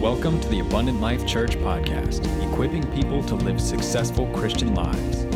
Welcome to the Abundant Life Church podcast, equipping people to live successful Christian lives.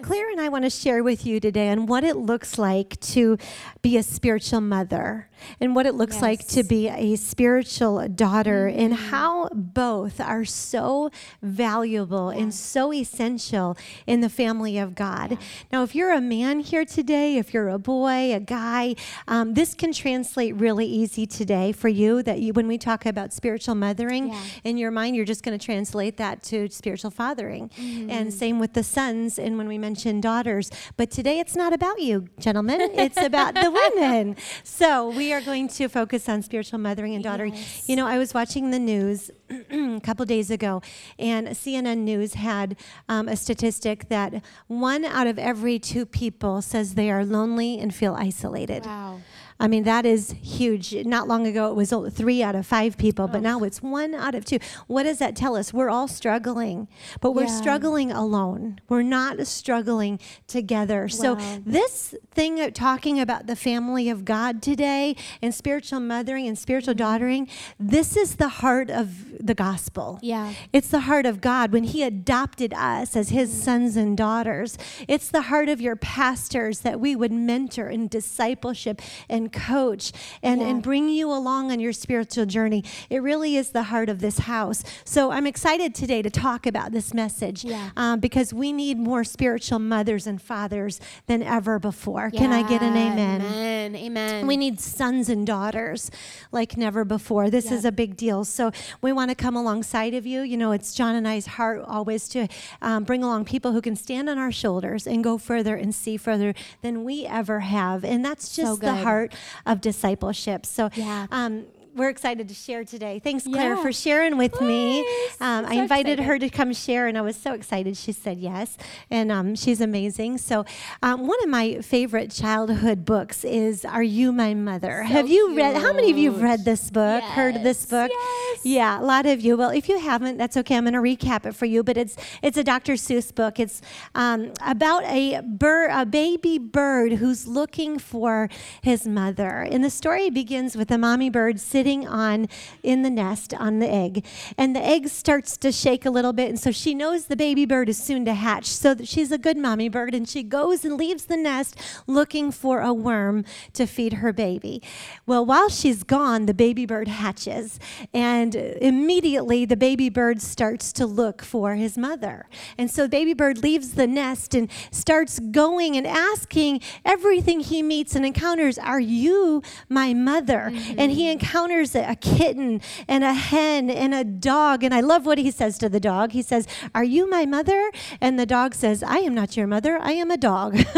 Claire and I want to share with you today on what it looks like to be a spiritual mother and what it looks yes. like to be a spiritual daughter mm-hmm. and how both are so valuable yeah. and so essential in the family of God. Yeah. Now, if you're a man here today, if you're a boy, a guy, um, this can translate really easy today for you that you, when we talk about spiritual mothering yeah. in your mind, you're just going to translate that to spiritual fathering. Mm-hmm. And same with the sons and when we mention daughters. But today it's not about you, gentlemen, it's about the women. So we we are going to focus on spiritual mothering and daughtering. Yes. You know, I was watching the news a couple days ago, and CNN News had um, a statistic that one out of every two people says they are lonely and feel isolated. Wow. I mean, that is huge. Not long ago, it was three out of five people, but now it's one out of two. What does that tell us? We're all struggling, but we're yeah. struggling alone. We're not struggling together. Wow. So, this thing of talking about the family of God today and spiritual mothering and spiritual mm-hmm. daughtering, this is the heart of the gospel. Yeah. It's the heart of God when He adopted us as His mm-hmm. sons and daughters. It's the heart of your pastors that we would mentor in discipleship and coach and, yeah. and bring you along on your spiritual journey. It really is the heart of this house. So I'm excited today to talk about this message yeah. um, because we need more spiritual mothers and fathers than ever before. Yeah. Can I get an amen? Amen. Amen. We need sons and daughters like never before. This is a big deal. So we want to come alongside of you. You know, it's John and I's heart always to um, bring along people who can stand on our shoulders and go further and see further than we ever have. And that's just so the heart of discipleship. So, yeah. um, we're excited to share today. Thanks, Claire, yeah. for sharing with Please. me. Um, so I invited excited. her to come share, and I was so excited. She said yes, and um, she's amazing. So, um, one of my favorite childhood books is "Are You My Mother?" So have you cute. read? How many of you have read this book? Yes. Heard this book? Yes. Yeah, a lot of you. Well, if you haven't, that's okay. I'm going to recap it for you. But it's it's a Dr. Seuss book. It's um, about a bird, a baby bird who's looking for his mother, and the story begins with a mommy bird sitting sitting on in the nest on the egg, and the egg starts to shake a little bit, and so she knows the baby bird is soon to hatch. So she's a good mommy bird, and she goes and leaves the nest looking for a worm to feed her baby. Well, while she's gone, the baby bird hatches, and immediately the baby bird starts to look for his mother. And so the baby bird leaves the nest and starts going and asking everything he meets and encounters, Are you my mother? Mm-hmm. And he encounters a kitten and a hen and a dog. And I love what he says to the dog. He says, Are you my mother? And the dog says, I am not your mother. I am a dog.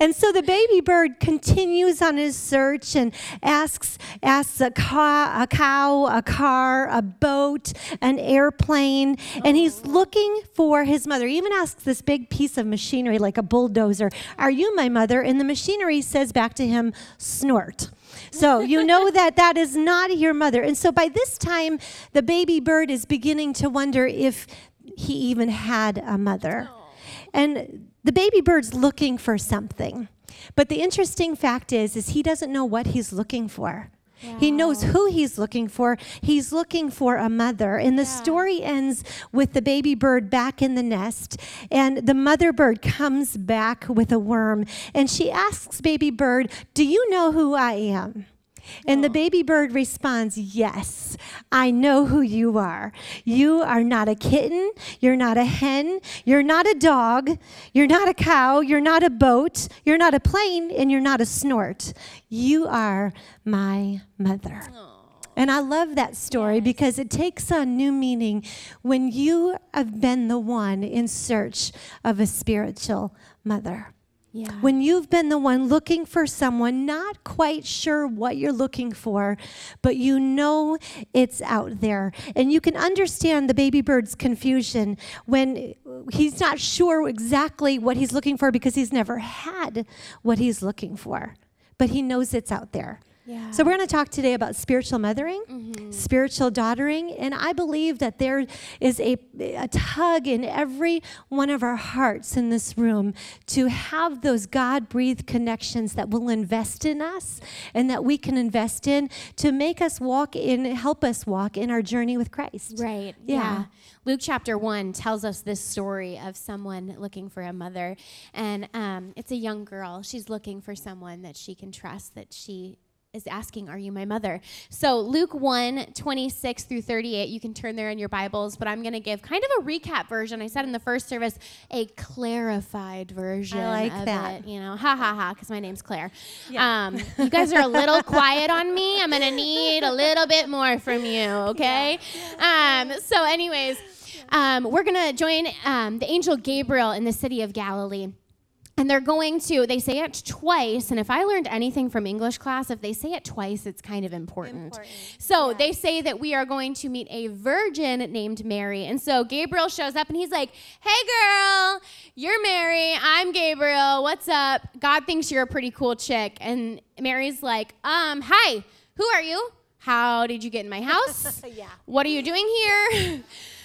and so the baby bird continues on his search and asks, asks a, ca- a cow, a car, a boat, an airplane. And he's oh. looking for his mother. He even asks this big piece of machinery, like a bulldozer, Are you my mother? And the machinery says back to him, Snort. So you know that that is not your mother. And so by this time, the baby bird is beginning to wonder if he even had a mother. And the baby bird's looking for something. But the interesting fact is is he doesn't know what he's looking for. Wow. He knows who he's looking for. He's looking for a mother. And the yeah. story ends with the baby bird back in the nest. And the mother bird comes back with a worm. And she asks baby bird, Do you know who I am? And the oh. baby bird responds, Yes, I know who you are. You are not a kitten. You're not a hen. You're not a dog. You're not a cow. You're not a boat. You're not a plane. And you're not a snort. You are my mother. And I love that story yes. because it takes on new meaning when you have been the one in search of a spiritual mother. Yeah. When you've been the one looking for someone, not quite sure what you're looking for, but you know it's out there. And you can understand the baby bird's confusion when he's not sure exactly what he's looking for because he's never had what he's looking for, but he knows it's out there. Yeah. So we're going to talk today about spiritual mothering, mm-hmm. spiritual daughtering, and I believe that there is a, a tug in every one of our hearts in this room to have those God-breathed connections that will invest in us and that we can invest in to make us walk in, help us walk in our journey with Christ. Right. yeah. yeah. Luke chapter 1 tells us this story of someone looking for a mother. And um, it's a young girl. She's looking for someone that she can trust, that she is asking, Are you my mother? So, Luke 1 26 through 38, you can turn there in your Bibles, but I'm going to give kind of a recap version. I said in the first service, a clarified version. I like that. It, you know, ha ha ha, because my name's Claire. Yeah. Um, you guys are a little quiet on me. I'm going to need a little bit more from you, okay? Yeah. Um, so, anyways, um, we're going to join um, the angel Gabriel in the city of Galilee. And they're going to, they say it twice. And if I learned anything from English class, if they say it twice, it's kind of important. important. So yeah. they say that we are going to meet a virgin named Mary. And so Gabriel shows up and he's like, Hey girl, you're Mary. I'm Gabriel. What's up? God thinks you're a pretty cool chick. And Mary's like, Um, hi, who are you? How did you get in my house? yeah. What are you doing here?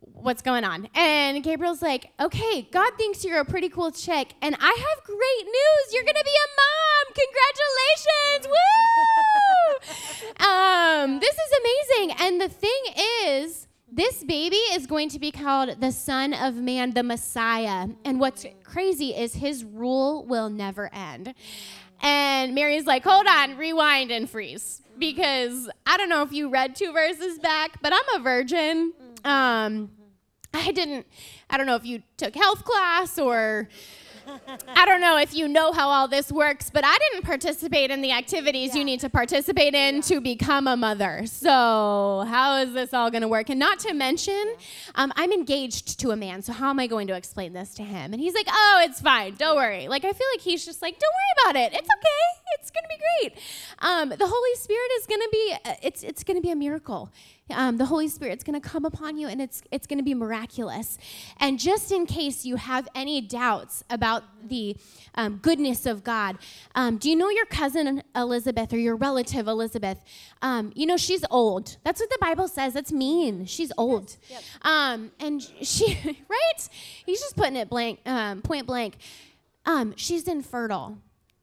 what's going on? And Gabriel's like, okay, God thinks you're a pretty cool chick, and I have great news. You're gonna be a mom. Congratulations! Woo! um, this is amazing. And the thing is, this baby is going to be called the Son of Man, the Messiah. And what's crazy is his rule will never end. And Mary's like, hold on, rewind and freeze. Because I don't know if you read two verses back, but I'm a virgin. Um, I didn't, I don't know if you took health class or I don't know if you know how all this works, but I didn't participate in the activities yeah. you need to participate in yeah. to become a mother. So, how is this all going to work? And not to mention, um, I'm engaged to a man. So, how am I going to explain this to him? And he's like, oh, it's fine. Don't worry. Like, I feel like he's just like, don't worry about it. It's okay. It's going to be great. Um, the Holy Spirit is going to be, uh, it's, it's going to be a miracle um, the Holy Spirit's going to come upon you and it's, it's going to be miraculous. And just in case you have any doubts about the um, goodness of God, um, do you know your cousin Elizabeth or your relative Elizabeth? Um, you know, she's old. That's what the Bible says. That's mean. She's old. Yes. Yep. Um, and she, right? He's just putting it blank, um, point blank. she's infertile.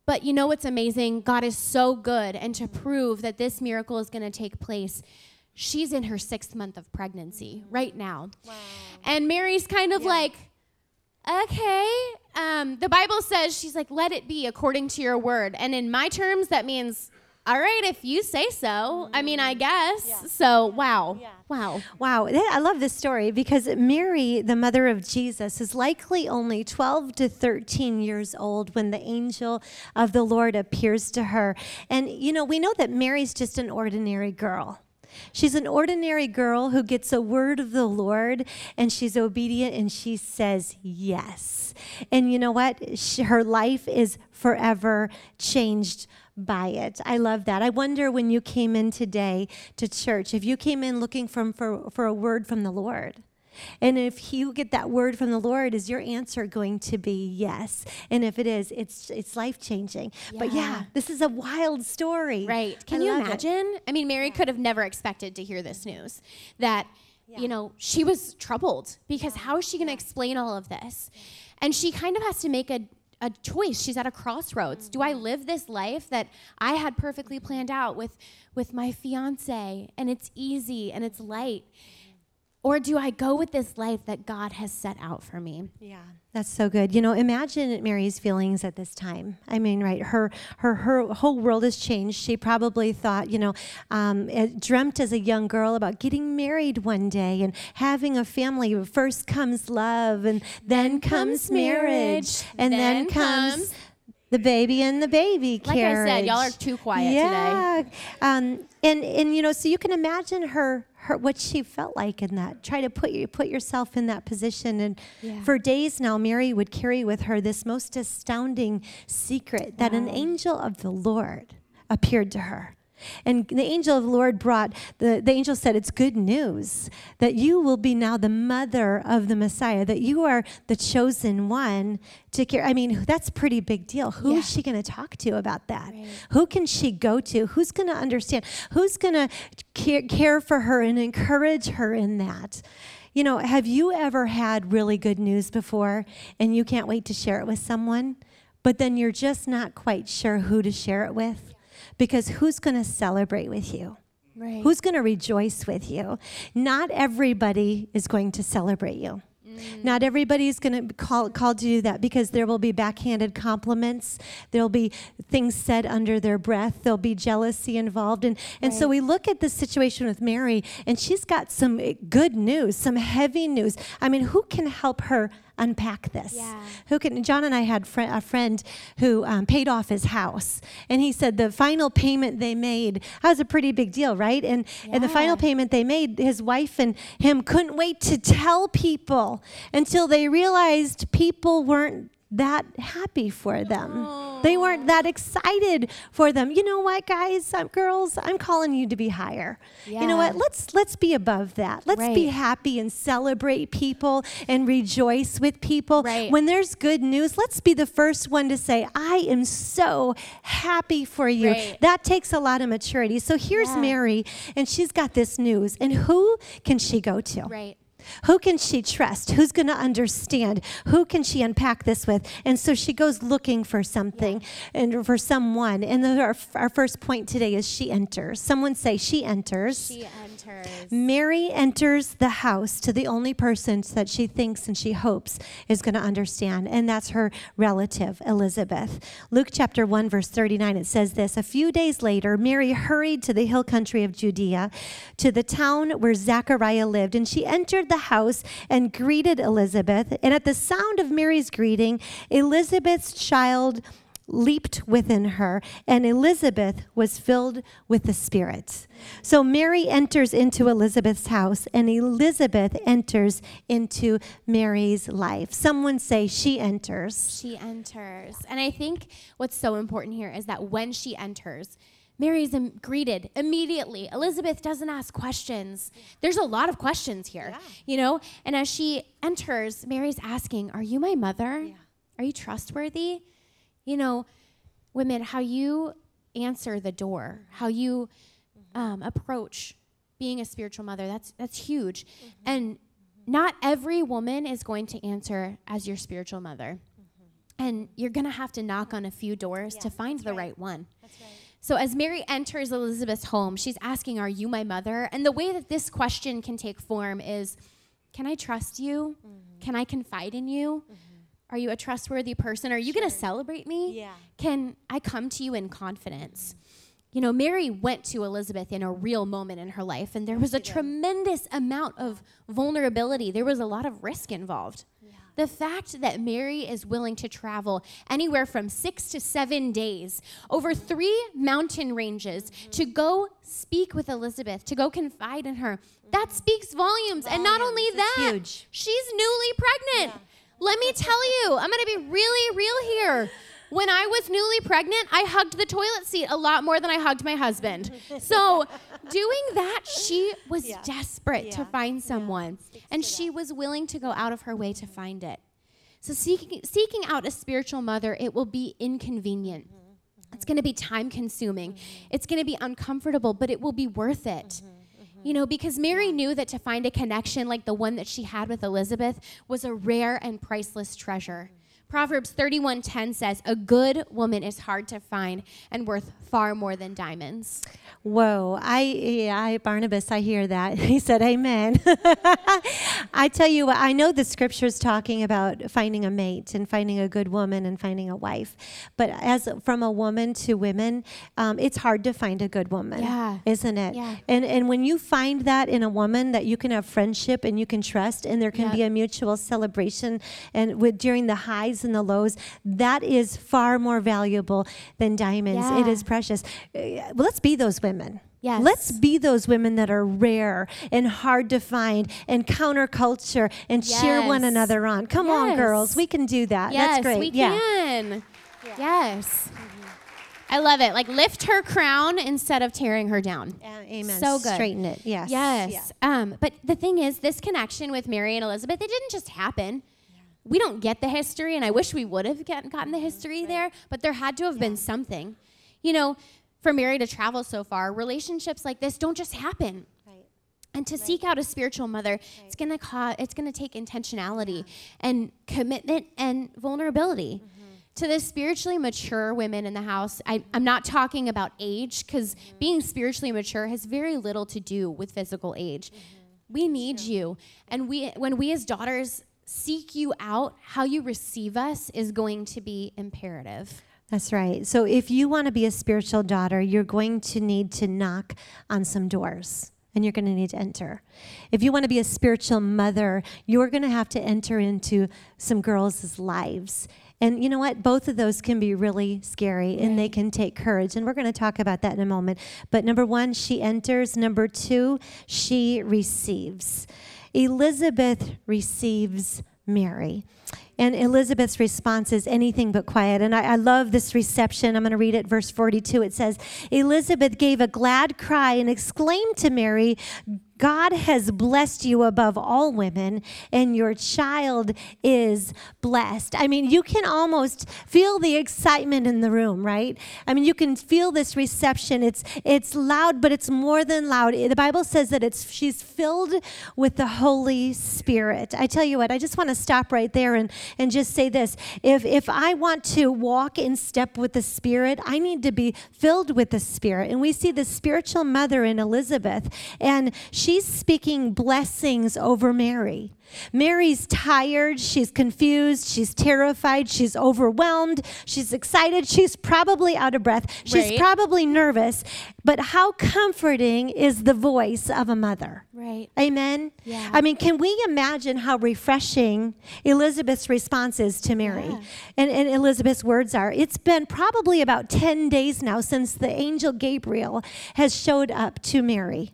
But you know what's amazing? God is so good. And to prove that this miracle is going to take place, she's in her sixth month of pregnancy right now. Wow. And Mary's kind of yeah. like, okay. Um, the Bible says, she's like, let it be according to your word. And in my terms, that means, all right, if you say so. Mm-hmm. I mean, I guess. Yeah. So, wow. Yeah. Wow. Wow. I love this story because Mary, the mother of Jesus, is likely only 12 to 13 years old when the angel of the Lord appears to her. And, you know, we know that Mary's just an ordinary girl. She's an ordinary girl who gets a word of the Lord and she's obedient and she says yes. And you know what? She, her life is forever changed by it. I love that. I wonder when you came in today to church, if you came in looking for, for a word from the Lord. And if you get that word from the Lord, is your answer going to be yes? And if it is, it's it's life changing. Yeah. But yeah, this is a wild story. Right. Can I you imagine? It. I mean, Mary yeah. could have never expected to hear this news that yeah. you know, she was troubled because how is she going to explain all of this? And she kind of has to make a a choice. She's at a crossroads. Mm-hmm. Do I mm-hmm. live this life that I had perfectly planned out with with my fiance and it's easy and it's light? Or do I go with this life that God has set out for me? Yeah, that's so good. You know, imagine Mary's feelings at this time. I mean, right, her her her whole world has changed. She probably thought, you know, um, dreamt as a young girl about getting married one day and having a family. First comes love, and then, then comes, marriage, and then, then comes, comes the baby and the baby like carriage. Like I said, y'all are too quiet yeah. today. Um, and and you know, so you can imagine her her what she felt like in that. Try to put you put yourself in that position. And yeah. for days now, Mary would carry with her this most astounding secret that an angel of the Lord appeared to her. And the angel of the Lord brought, the, the angel said, It's good news that you will be now the mother of the Messiah, that you are the chosen one to care. I mean, that's pretty big deal. Who Yeah. is she going to talk to about that? Right. Who can she go to? Who's going to understand? Who's going to care, care for her and encourage her in that? You know, have you ever had really good news before and you can't wait to share it with someone, but then you're just not quite sure who to share it with? Because who's going to celebrate with you? Right. Who's going to rejoice with you? Not everybody is going to celebrate you. Not everybody is going to be call, called to do that because there will be backhanded compliments. There'll be things said under their breath. There'll be jealousy involved. And, and so we look at the situation with Mary, and she's got some eh, good news, some heavy news. I mean, who can help her unpack this? Yeah. Who can? John and I had fri a friend who um, paid off his house, and he said the final payment they made that was a pretty big deal, right? And and the final payment they made, his wife and him couldn't wait to tell people until they realized people weren't that happy for them. They weren't that excited for them. You know what, guys, um, girls, I'm calling you to be higher. You know what? Let's let's be above that. Let's be happy and celebrate people and rejoice with people. Right. When there's good news, let's be the first one to say, I am so happy for you. Right. That takes a lot of maturity. So here's Yeah. Mary, and she's got this news. And who can she go to? Right. Who can she trust? Who's going to understand? Who can she unpack this with? And so she goes looking for something and for someone. And our, our first point today is she enters. Someone say, she enters. She enters. Mary enters the house to the only person that she thinks and she hopes is going to understand, and that's her relative, Elizabeth. Luke chapter 1, verse 39, it says this A few days later, Mary hurried to the hill country of Judea, to the town where Zachariah lived, and she entered the house and greeted Elizabeth. And at the sound of Mary's greeting, Elizabeth's child leaped within her, and Elizabeth was filled with the Spirit. So Mary enters into Elizabeth's house, and Elizabeth enters into Mary's life. Someone say, She enters. She enters. And I think what's so important here is that when she enters, Mary's im- greeted immediately. Elizabeth doesn't ask questions. There's a lot of questions here, you know? And as she enters, Mary's asking, Are you my mother? Are you trustworthy? You know, women, how you answer the door, how you mm-hmm. um, approach being a spiritual mother, that's, that's huge. Mm-hmm. And not every woman is going to answer as your spiritual mother. Mm-hmm. And you're going to have to knock on a few doors to find the right, one. So, as Mary enters Elizabeth's home, she's asking, Are you my mother? And the way that this question can take form is Can I trust you? Can I confide in you? Are you a trustworthy person? Are you going to celebrate me? Yeah. Can I come to you in confidence? You know, Mary went to Elizabeth in a real moment in her life, and there was a tremendous amount of vulnerability. There was a lot of risk involved. Yeah. The fact that Mary is willing to travel anywhere from six to seven days over three mountain ranges mm-hmm. to go speak with Elizabeth, to go confide in her, that mm-hmm. speaks volumes. And not only It's that, huge. she's newly pregnant. Let me tell you, I'm going to be really real here. When I was newly pregnant, I hugged the toilet seat a lot more than I hugged my husband. So, doing that, she was desperate to find someone, and she was willing to go out of her way to find it. So, seeking, seeking out a spiritual mother, it will be inconvenient. It's going to be time consuming. It's going to be uncomfortable, but it will be worth it. You know, because Mary knew that to find a connection like the one that she had with Elizabeth was a rare and priceless treasure. Proverbs 31:10 says, "A good woman is hard to find and worth far more than diamonds." Whoa, I, yeah, I, Barnabas, I hear that. He said, Amen. I tell you what, I know the scripture's talking about finding a mate and finding a good woman and finding a wife. But as from a woman to women, um, it's hard to find a good woman, Yeah. isn't it? Yeah. And, and when you find that in a woman that you can have friendship and you can trust and there can Yep. be a mutual celebration and with during the highs and the lows, that is far more valuable than diamonds. It Yeah. is precious. Uh, well, let's be those women. Yes. Let's be those women that are rare and hard to find and counterculture and cheer one another on. Come on, girls. We can do that. yes, That's great. we yeah. can. Yes. I love it. Like lift her crown instead of tearing her down. Uh, amen. So good. Straighten it. Yes. Yes. Um, but the thing is, this connection with Mary and Elizabeth, it didn't just happen. We don't get the history, and I wish we would have gotten the history there, but there had to have been something. You know, for Mary to travel so far, relationships like this don't just happen. Right. And to seek out a spiritual mother, it's gonna cause, it's gonna take intentionality and commitment and vulnerability. Mm-hmm. To the spiritually mature women in the house, I, I'm not talking about age because mm-hmm. being spiritually mature has very little to do with physical age. Mm-hmm. We need you, and we when we as daughters seek you out, how you receive us is going to be imperative. That's right. So if you want to be a spiritual daughter, you're going to need to knock on some doors and you're going to need to enter. If you want to be a spiritual mother, you're going to have to enter into some girls' lives. And you know what? Both of those can be really scary and they can take courage. And we're going to talk about that in a moment. But number one, she enters. Number two, she receives. Elizabeth receives Mary. And Elizabeth's response is anything but quiet. And I, I, love this reception. I'm going to read it, verse 42. It says, Elizabeth gave a glad cry and exclaimed to Mary, God has blessed you above all women, and your child is blessed. I mean, you can almost feel the excitement in the room, right? I mean, you can feel this reception. It's it's loud, but it's more than loud. The Bible says that it's she's filled with the Holy Spirit. I tell you what, I just want to stop right there and, and just say this. If if I want to walk in step with the Spirit, I need to be filled with the Spirit. And we see the spiritual mother in Elizabeth, and she she's speaking blessings over Mary. Mary's tired, she's confused, she's terrified, she's overwhelmed, she's excited, she's probably out of breath, she's Right. probably nervous. But how comforting is the voice of a mother? Right. Amen. Yeah. I mean, can we imagine how refreshing Elizabeth's response is to Mary? Yeah. And, and Elizabeth's words are It's been probably about 10 days now since the angel Gabriel has showed up to Mary.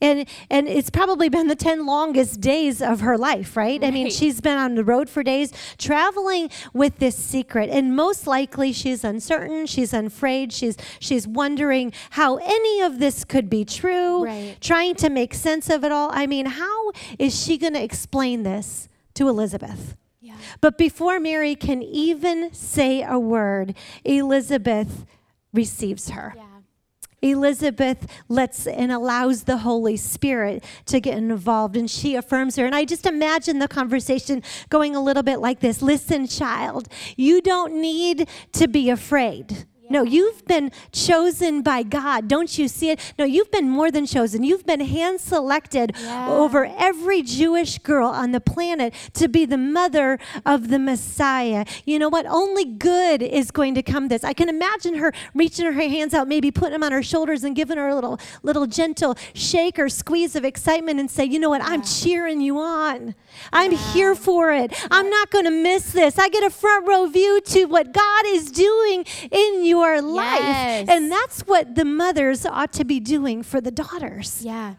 And, and it's probably been the 10 longest days of her life, right? I mean, she's been on the road for days traveling with this secret. And most likely she's uncertain, she's afraid, she's, she's wondering how any of this could be true, Right. trying to make sense of it all. I mean, how is she going to explain this to Elizabeth? Yeah. But before Mary can even say a word, Elizabeth receives her. Yeah. Elizabeth lets and allows the Holy Spirit to get involved and she affirms her. And I just imagine the conversation going a little bit like this Listen, child, you don't need to be afraid. No, you've been chosen by God. Don't you see it? No, you've been more than chosen. You've been hand selected Yeah. over every Jewish girl on the planet to be the mother of the Messiah. You know what? Only good is going to come this. I can imagine her reaching her hands out, maybe putting them on her shoulders and giving her a little little gentle shake or squeeze of excitement and say, "You know what? I'm cheering you on. I'm here for it. I'm not going to miss this. I get a front row view to what God is doing in your life." Yes. And that's what the mothers ought to be doing for the daughters Yeah.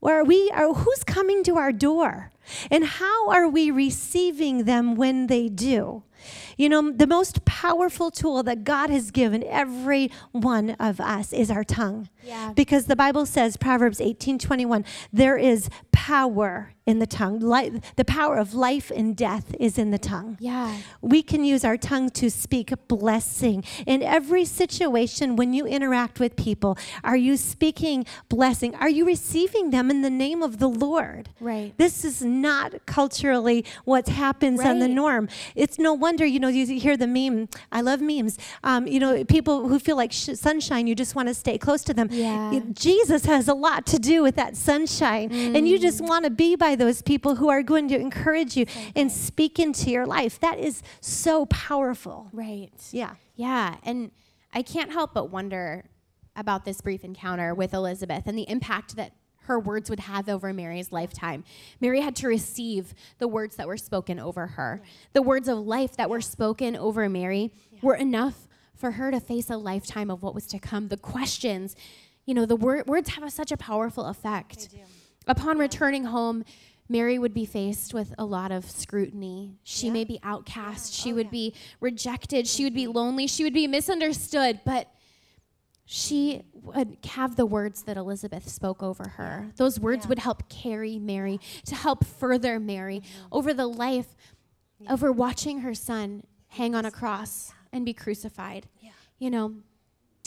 where are we are who's coming to our door and how are we receiving them when they do you know the most powerful tool that god has given every one of us is our tongue Yeah. because the bible says proverbs 18 21 there is power in the tongue Li- the power of life and death is in the tongue Yeah. we can use our tongue to speak blessing in every situation when you interact with people. Are you speaking blessing? Are you receiving them in the name of the Lord? Right. This is not culturally what happens on the norm. It's no wonder, you know, you hear the meme. I love memes. Um, you know, people who feel like sh- sunshine, you just want to stay close to them. Yeah. Jesus has a lot to do with that sunshine. And you just want to be by those people who are going to encourage you and speak into your life. That is so powerful. Right. Yeah. Yeah, and I can't help but wonder about this brief encounter with Elizabeth and the impact that her words would have over Mary's lifetime. Mary had to receive the words that were spoken over her. The words of life that were spoken over Mary were enough for her to face a lifetime of what was to come. The questions, you know, the wor- words have a, such a powerful effect. Upon returning home, Mary would be faced with a lot of scrutiny. She may be outcast. She would be rejected. She would be lonely. She would be misunderstood. But she would have the words that Elizabeth spoke over her. Those words Yeah. would help carry Mary, to help further Mary Mm-hmm. over the life, over watching her son hang on a cross and be crucified. You know,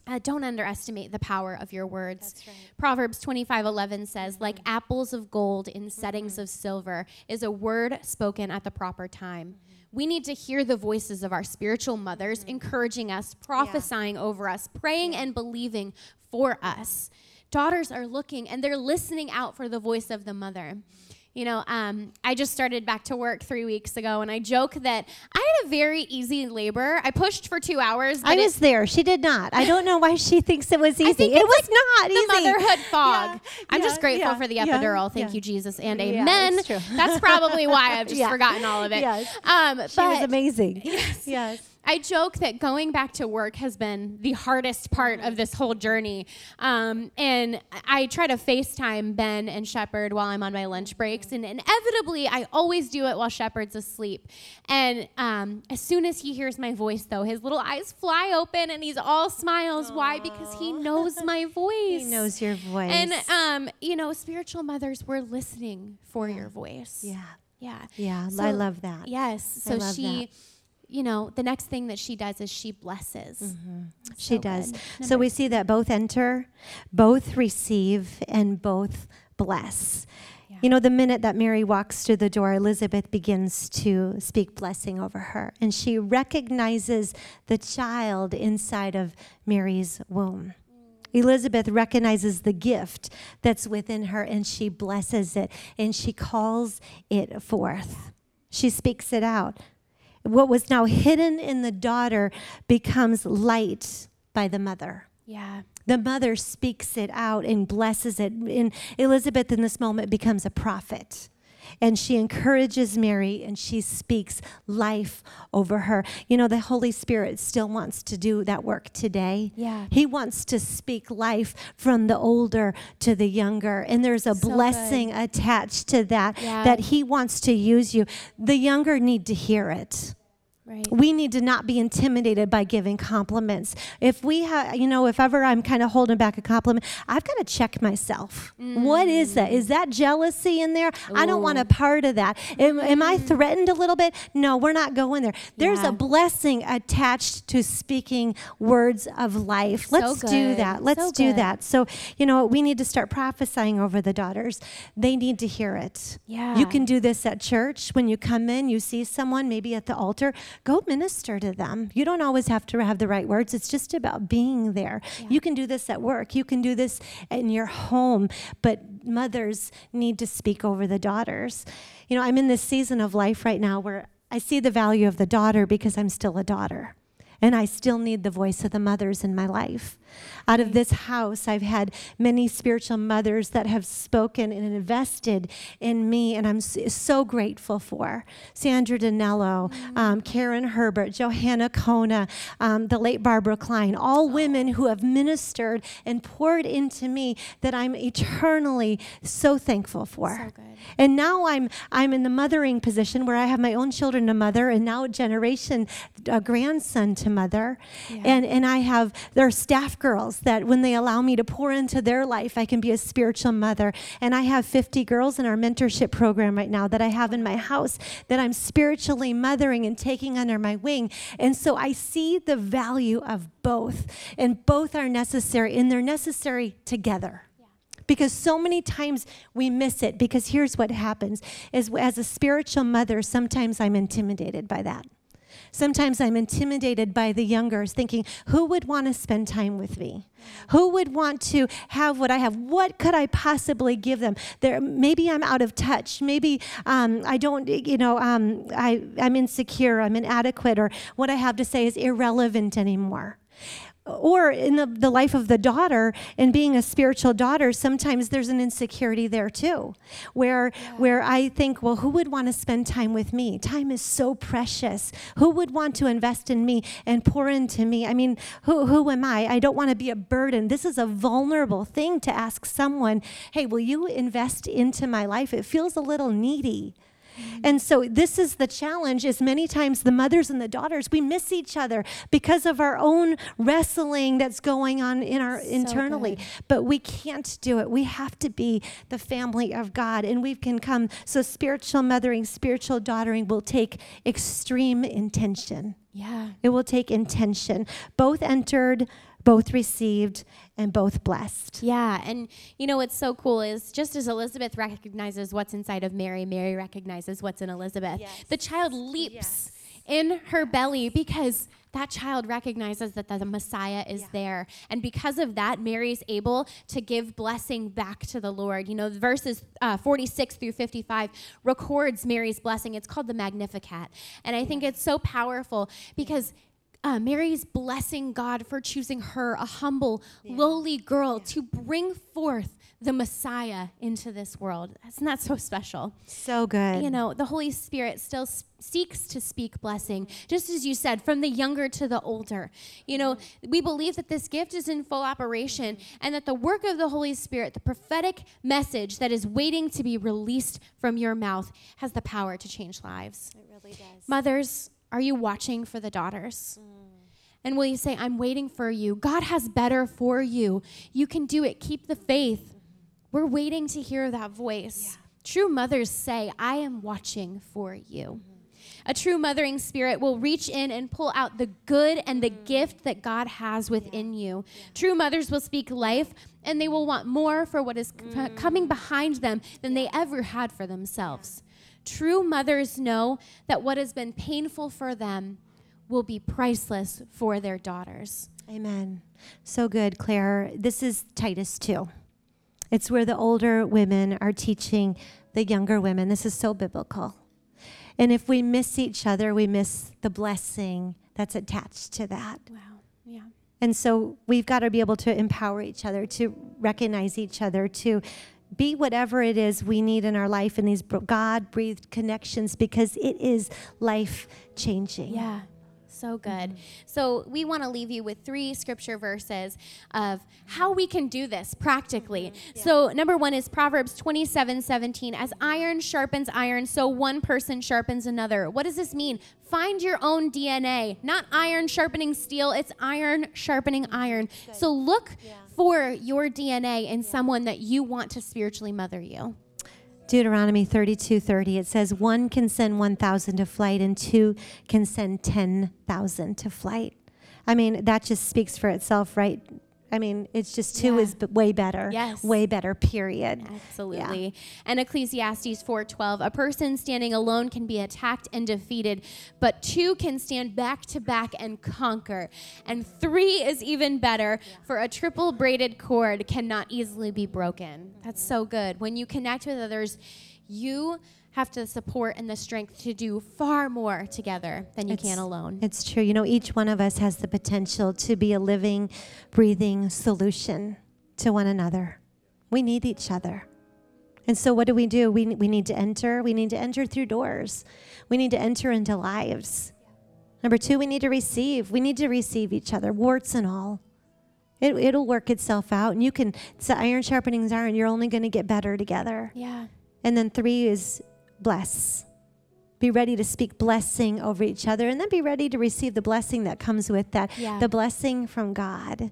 uh, don't underestimate the power of your words. Right. Proverbs 25:11 says, mm-hmm. "Like apples of gold in settings mm-hmm. of silver is a word spoken at the proper time." Mm-hmm. We need to hear the voices of our spiritual mothers encouraging us, prophesying over us, praying and believing for us. Daughters are looking and they're listening out for the voice of the mother. You know, um, I just started back to work three weeks ago, and I joke that I had a very easy labor. I pushed for two hours. I was there. She did not. I don't know why she thinks it was easy. think it was like not the easy. motherhood fog. Yeah, I'm just grateful yeah, for the yeah, epidural. Thank yeah. you, Jesus, and Yeah, amen. That's probably why I've just Yeah. forgotten all of it. Yes. Um, She was but amazing. Yes. I joke that going back to work has been the hardest part of this whole journey. Um, and I try to FaceTime Ben and Shepard while I'm on my lunch breaks. And inevitably, I always do it while Shepard's asleep. And um, as soon as he hears my voice, though, his little eyes fly open and he's all smiles. Why? Because he knows my voice. He knows your voice. And, um, you know, spiritual mothers we're listening for your voice. yeah. Yeah. Yeah. So- I love that. Yes. So love she, that. You know, the next thing that she does is she blesses. Mm-hmm. She So does. So we see that both enter, both receive, and both bless. Yeah. You know, the minute that Mary walks through the door, Elizabeth begins to speak blessing over her, and she recognizes the child inside of Mary's womb. Elizabeth recognizes the gift that's within her and she blesses it and she calls it forth. She speaks it out. What was now hidden in the daughter becomes light by the mother. Yeah. The mother speaks it out and blesses it. And Elizabeth, in this moment, becomes a prophet. And she encourages Mary and she speaks life over her. You know, the Holy Spirit still wants to do that work today. Yeah. He wants to speak life from the older to the younger. And there's a So blessing attached to that, Yeah. that He wants to use you. The younger need to hear it Right. we need to not be intimidated by giving compliments. If we have, you know, if ever I'm kind of holding back a compliment, I've got to check myself. What is that? Is that jealousy in there? I don't want a part of that. Am, am I threatened a little bit? No, we're not going there. There's Yeah. a blessing attached to speaking words of life. Let's do that. Let's So do that. So, you know, we need to start prophesying over the daughters. They need to hear it. Yeah. You can do this at church. When you come in, you see someone maybe at the altar, go minister to them. You don't always have to have the right words. It's just about being there. You can do this at work. You can do this in your home, but mothers need to speak over the daughters. You know, I'm in this season of life right now where I see the value of the daughter because I'm still a daughter. And I still need the voice of the mothers in my life. Out of this house, I've had many spiritual mothers that have spoken and invested in me, and I'm so grateful for. Sandra Danello, um, Karen Herbert, Johanna Kona, um, the late Barbara Klein, all women who have ministered and poured into me that I'm eternally so thankful for. So. And now I'm I'm in the mothering position where I have my own children to mother, and now a generation, a grandson to mother, Yeah. and and I have there are staff girls that when they allow me to pour into their life, I can be a spiritual mother. And I have 50 girls in our mentorship program right now that I have in my house that I'm spiritually mothering and taking under my wing. And so I see the value of both, and both are necessary, and they're necessary together because so many times we miss it because here's what happens is as a spiritual mother sometimes i'm intimidated by that sometimes i'm intimidated by the youngers thinking who would want to spend time with me? Who would want to have what i have? What could i possibly give them? There maybe i'm out of touch. Maybe um, i don't you know um, I, i'm insecure i'm inadequate or what i have to say is irrelevant anymore or in the, the life of the daughter and being a spiritual daughter sometimes there's an insecurity there too where where i think well who would want to spend time with me? Time is so precious. Who would want to invest in me and pour into me? I mean who, who am i? I don't want to be a burden. This is a vulnerable thing to ask someone hey will you invest into my life? It feels a little needy Mm-hmm. And so this is the challenge is many times the mothers and the daughters we miss each other because of our own wrestling that's going on in our So internally. good. But we can't do it. We have to be the family of God and we can come so spiritual mothering, spiritual daughtering will take extreme intention. Yeah. It will take intention. Both entered, both received, and both blessed. Yeah, and you know what's so cool is just as Elizabeth recognizes what's inside of Mary, Mary recognizes what's in Elizabeth. The child leaps in her belly because that child recognizes that the Messiah is there. And because of that, Mary's able to give blessing back to the Lord. You know, verses uh, 46 through 55 records Mary's blessing. It's called the Magnificat. And I think it's so powerful because uh, Mary's blessing God for choosing her, a humble, lowly girl, to bring forth the Messiah into this world. Isn't that so special? So good. You know, the Holy Spirit still s- seeks to speak blessing, just as you said, from the younger to the older. You know, we believe that this gift is in full operation and that the work of the Holy Spirit, the prophetic message that is waiting to be released from your mouth, has the power to change lives. It really does. Mothers, are you watching for the daughters? Mm. And will you say, I'm waiting for you? God has better for you. You can do it. Keep the faith. Mm-hmm. We're waiting to hear that voice. True mothers say, I am watching for you. Mm-hmm. A true mothering spirit will reach in and pull out the good and the mm. gift that God has within you. True mothers will speak life and they will want more for what is c- mm. coming behind them than they ever had for themselves. True mothers know that what has been painful for them will be priceless for their daughters. Amen. So good, Claire. This is Titus 2. It's where the older women are teaching the younger women. This is so biblical. And if we miss each other, we miss the blessing that's attached to that. Wow. Yeah. And so we've got to be able to empower each other, to recognize each other, to be whatever it is we need in our life in these God breathed connections because it is life changing. Yeah. So good. So, we want to leave you with three scripture verses of how we can do this practically. So, number one is Proverbs 27 17. As iron sharpens iron, so one person sharpens another. What does this mean? Find your own DNA, not iron sharpening steel, it's iron sharpening iron. So, look for your DNA in someone that you want to spiritually mother you. Deuteronomy 32 30, it says, One can send 1,000 to flight, and two can send 10,000 to flight. I mean, that just speaks for itself, right? I mean, it's just two Yeah. is b- way better. Yes. Way better, period. Absolutely. And Ecclesiastes 4:12, a person standing alone can be attacked and defeated, but two can stand back to back and conquer. And three is even better, for a triple braided cord cannot easily be broken. That's so good. When you connect with others, you have the support and the strength to do far more together than you It's- can alone. It's true. You know, each one of us has the potential to be a living, breathing solution to one another. We need each other. And so, what do we do? We, we need to enter. We need to enter through doors. We need to enter into lives. Number two, we need to receive. We need to receive each other, warts and all. It, it'll work itself out. And you can, it's the iron sharpening iron. You're only going to get better together. yeah. And then three is bless. Be ready to speak blessing over each other and then be ready to receive the blessing that comes with that. Yeah. The blessing from God.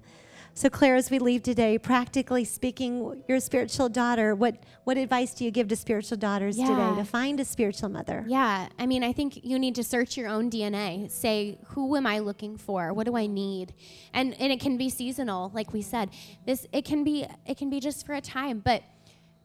So Claire, as we leave today, practically speaking, your spiritual daughter, what what advice do you give to spiritual daughters Yeah. today to find a spiritual mother? Yeah, I mean, I think you need to search your own DNA. Say, who am I looking for? What do I need? And and it can be seasonal, like we said. This it can be it can be just for a time, but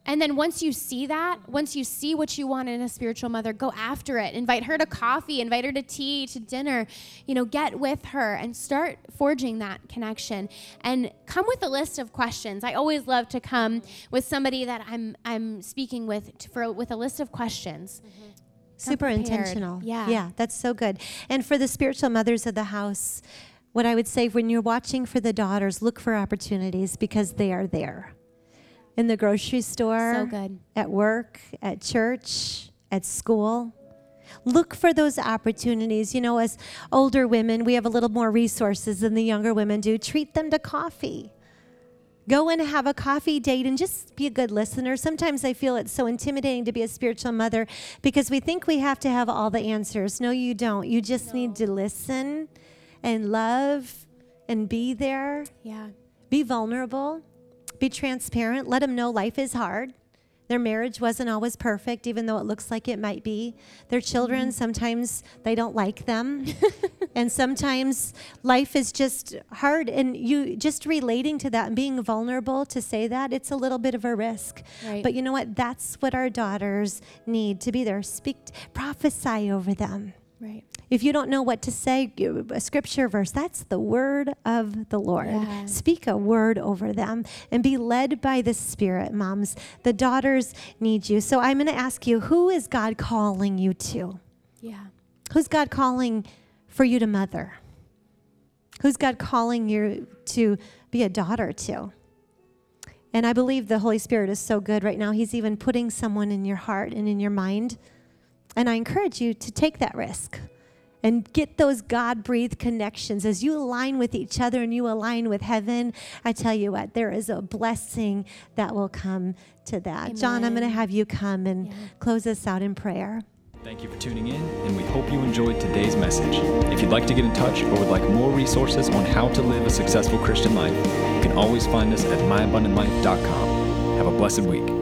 and then once you see that, once you see what you want in a spiritual mother, go after it. Invite her to coffee, invite her to tea, to dinner. You know, get with her and start forging that connection. And come with a list of questions. I always love to come with somebody that I'm I'm speaking with for with a list of questions. Mm-hmm. Super prepared. intentional. Yeah. Yeah, that's so good. And for the spiritual mothers of the house, what I would say when you're watching for the daughters, look for opportunities because they are there. In the grocery store, So good. at work, at church, at school. Look for those opportunities. You know, as older women, we have a little more resources than the younger women do. Treat them to coffee. Go and have a coffee date and just be a good listener. Sometimes I feel it's so intimidating to be a spiritual mother because we think we have to have all the answers. No, you don't. You just no. need to listen and love and be there. Yeah. Be vulnerable. Be transparent. Let them know life is hard. Their marriage wasn't always perfect, even though it looks like it might be. Their children, mm-hmm. sometimes they don't like them. and sometimes life is just hard. And you just relating to that and being vulnerable to say that, it's a little bit of a risk. Right. But you know what? That's what our daughters need to be there. Speak, prophesy over them. Right. If you don't know what to say, a scripture verse, that's the word of the Lord. Yeah. Speak a word over them and be led by the Spirit, moms. The daughters need you. So I'm going to ask you who is God calling you to? Yeah. Who's God calling for you to mother? Who's God calling you to be a daughter to? And I believe the Holy Spirit is so good right now. He's even putting someone in your heart and in your mind. And I encourage you to take that risk and get those God breathed connections. As you align with each other and you align with heaven, I tell you what, there is a blessing that will come to that. Amen. John, I'm going to have you come and yeah. close us out in prayer. Thank you for tuning in, and we hope you enjoyed today's message. If you'd like to get in touch or would like more resources on how to live a successful Christian life, you can always find us at myabundantlife.com. Have a blessed week.